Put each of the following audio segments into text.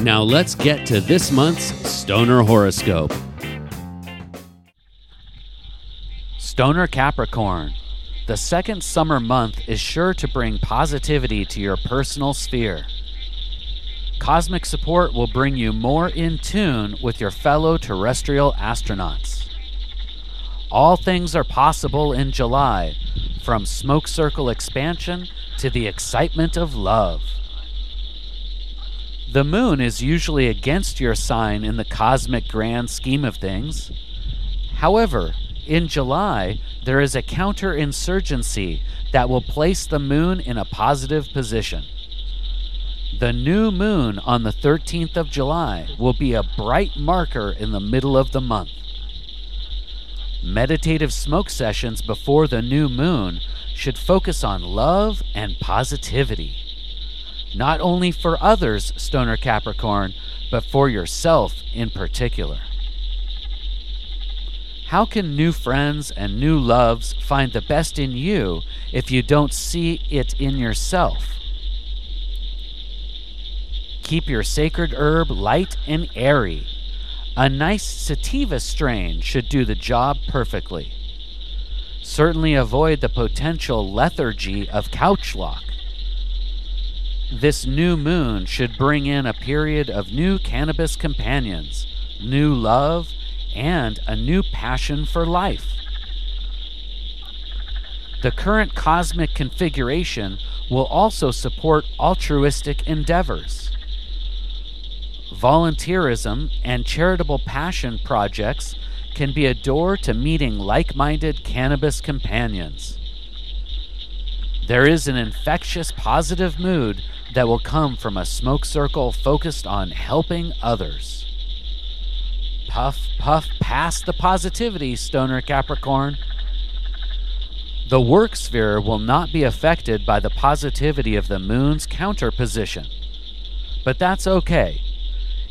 Now let's get to this month's Stoner Horoscope. Stoner Capricorn. The second summer month is sure to bring positivity to your personal sphere. Cosmic support will bring you more in tune with your fellow terrestrial astronauts. All things are possible in July, from smoke circle expansion to the excitement of love. The moon is usually against your sign in the cosmic grand scheme of things. However, in July, there is a counterinsurgency that will place the moon in a positive position. The new moon on the 13th of July will be a bright marker in the middle of the month. Meditative smoke sessions before the new moon should focus on love and positivity not only for others, Stoner Capricorn, but for yourself in particular. How can new friends and new loves find the best in you if you don't see it in yourself? Keep your sacred herb light and airy. A nice sativa strain should do the job perfectly. Certainly avoid the potential lethargy of couch lock this new moon should bring in a period of new cannabis companions, new love, and a new passion for life. The current cosmic configuration will also support altruistic endeavors. Volunteerism and charitable passion projects can be a door to meeting like minded cannabis companions. There is an infectious positive mood that will come from a smoke circle focused on helping others. Puff, puff, past the positivity, Stoner Capricorn. The work sphere will not be affected by the positivity of the moon's counter position. But that's okay.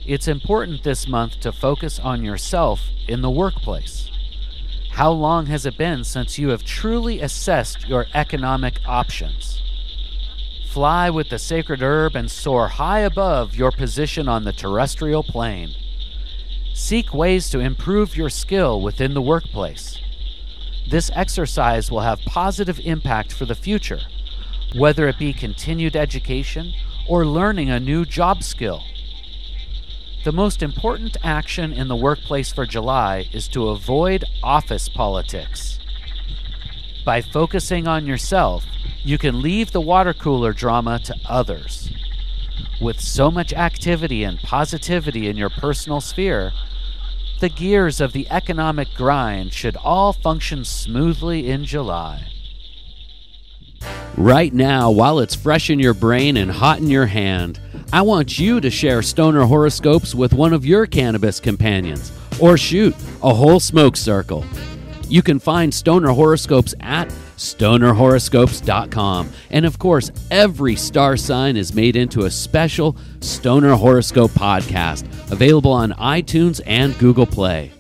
It's important this month to focus on yourself in the workplace. How long has it been since you have truly assessed your economic options? Fly with the sacred herb and soar high above your position on the terrestrial plane. Seek ways to improve your skill within the workplace. This exercise will have positive impact for the future, whether it be continued education or learning a new job skill. The most important action in the workplace for July is to avoid office politics. By focusing on yourself, you can leave the water cooler drama to others. With so much activity and positivity in your personal sphere, the gears of the economic grind should all function smoothly in July. Right now, while it's fresh in your brain and hot in your hand, I want you to share stoner horoscopes with one of your cannabis companions, or shoot, a whole smoke circle. You can find stoner horoscopes at stonerhoroscopes.com. And of course, every star sign is made into a special Stoner Horoscope podcast available on iTunes and Google Play.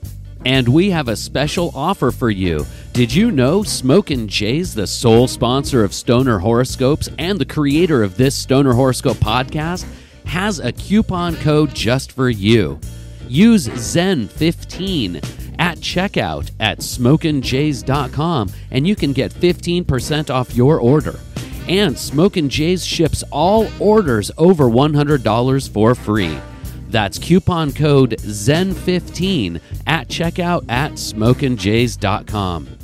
And we have a special offer for you. Did you know Smokin' Jay's the sole sponsor of Stoner Horoscopes and the creator of this Stoner Horoscope podcast has a coupon code just for you. Use Zen15 at checkout at smokinjays.com and you can get 15% off your order. And Smokin' Jays ships all orders over $100 for free. That's coupon code ZEN15 at checkout at smokinjays.com.